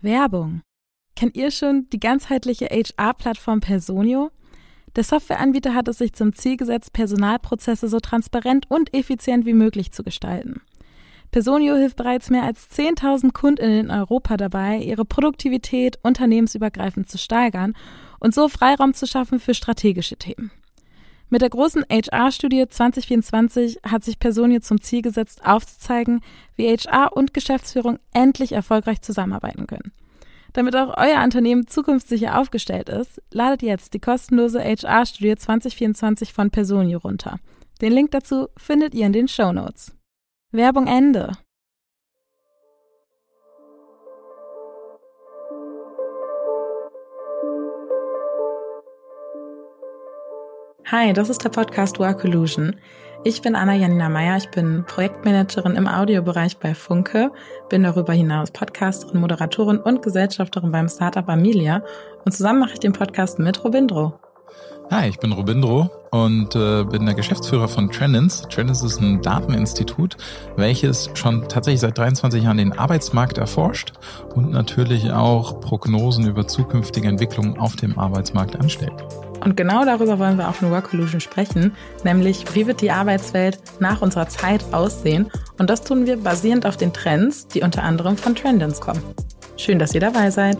Werbung. Kennt ihr schon die ganzheitliche HR-Plattform Personio? Der Softwareanbieter hat es sich zum Ziel gesetzt, Personalprozesse so transparent und effizient wie möglich zu gestalten. Personio hilft bereits mehr als 10.000 Kundinnen in Europa dabei, ihre Produktivität unternehmensübergreifend zu steigern und so Freiraum zu schaffen für strategische Themen. Mit der großen HR-Studie 2024 hat sich Personio zum Ziel gesetzt, aufzuzeigen, wie HR und Geschäftsführung endlich erfolgreich zusammenarbeiten können. Damit auch euer Unternehmen zukunftssicher aufgestellt ist, ladet jetzt die kostenlose HR-Studie 2024 von Personio runter. Den Link dazu findet ihr in den Show Notes. Werbung Ende. Hi, das ist der Podcast Work Illusion. Ich bin Anna Janina Meyer, ich bin Projektmanagerin im Audiobereich bei Funke, bin darüber hinaus Podcasterin, Moderatorin und Gesellschafterin beim Startup Amelia und zusammen mache ich den Podcast mit Robindro. Hi, ich bin Robindro und äh, bin der Geschäftsführer von Trendins. Trendins ist ein Dateninstitut, welches schon tatsächlich seit 23 Jahren den Arbeitsmarkt erforscht und natürlich auch Prognosen über zukünftige Entwicklungen auf dem Arbeitsmarkt anstellt. Und genau darüber wollen wir auch in Work Illusion sprechen, nämlich wie wird die Arbeitswelt nach unserer Zeit aussehen. Und das tun wir basierend auf den Trends, die unter anderem von Trendins kommen. Schön, dass ihr dabei seid.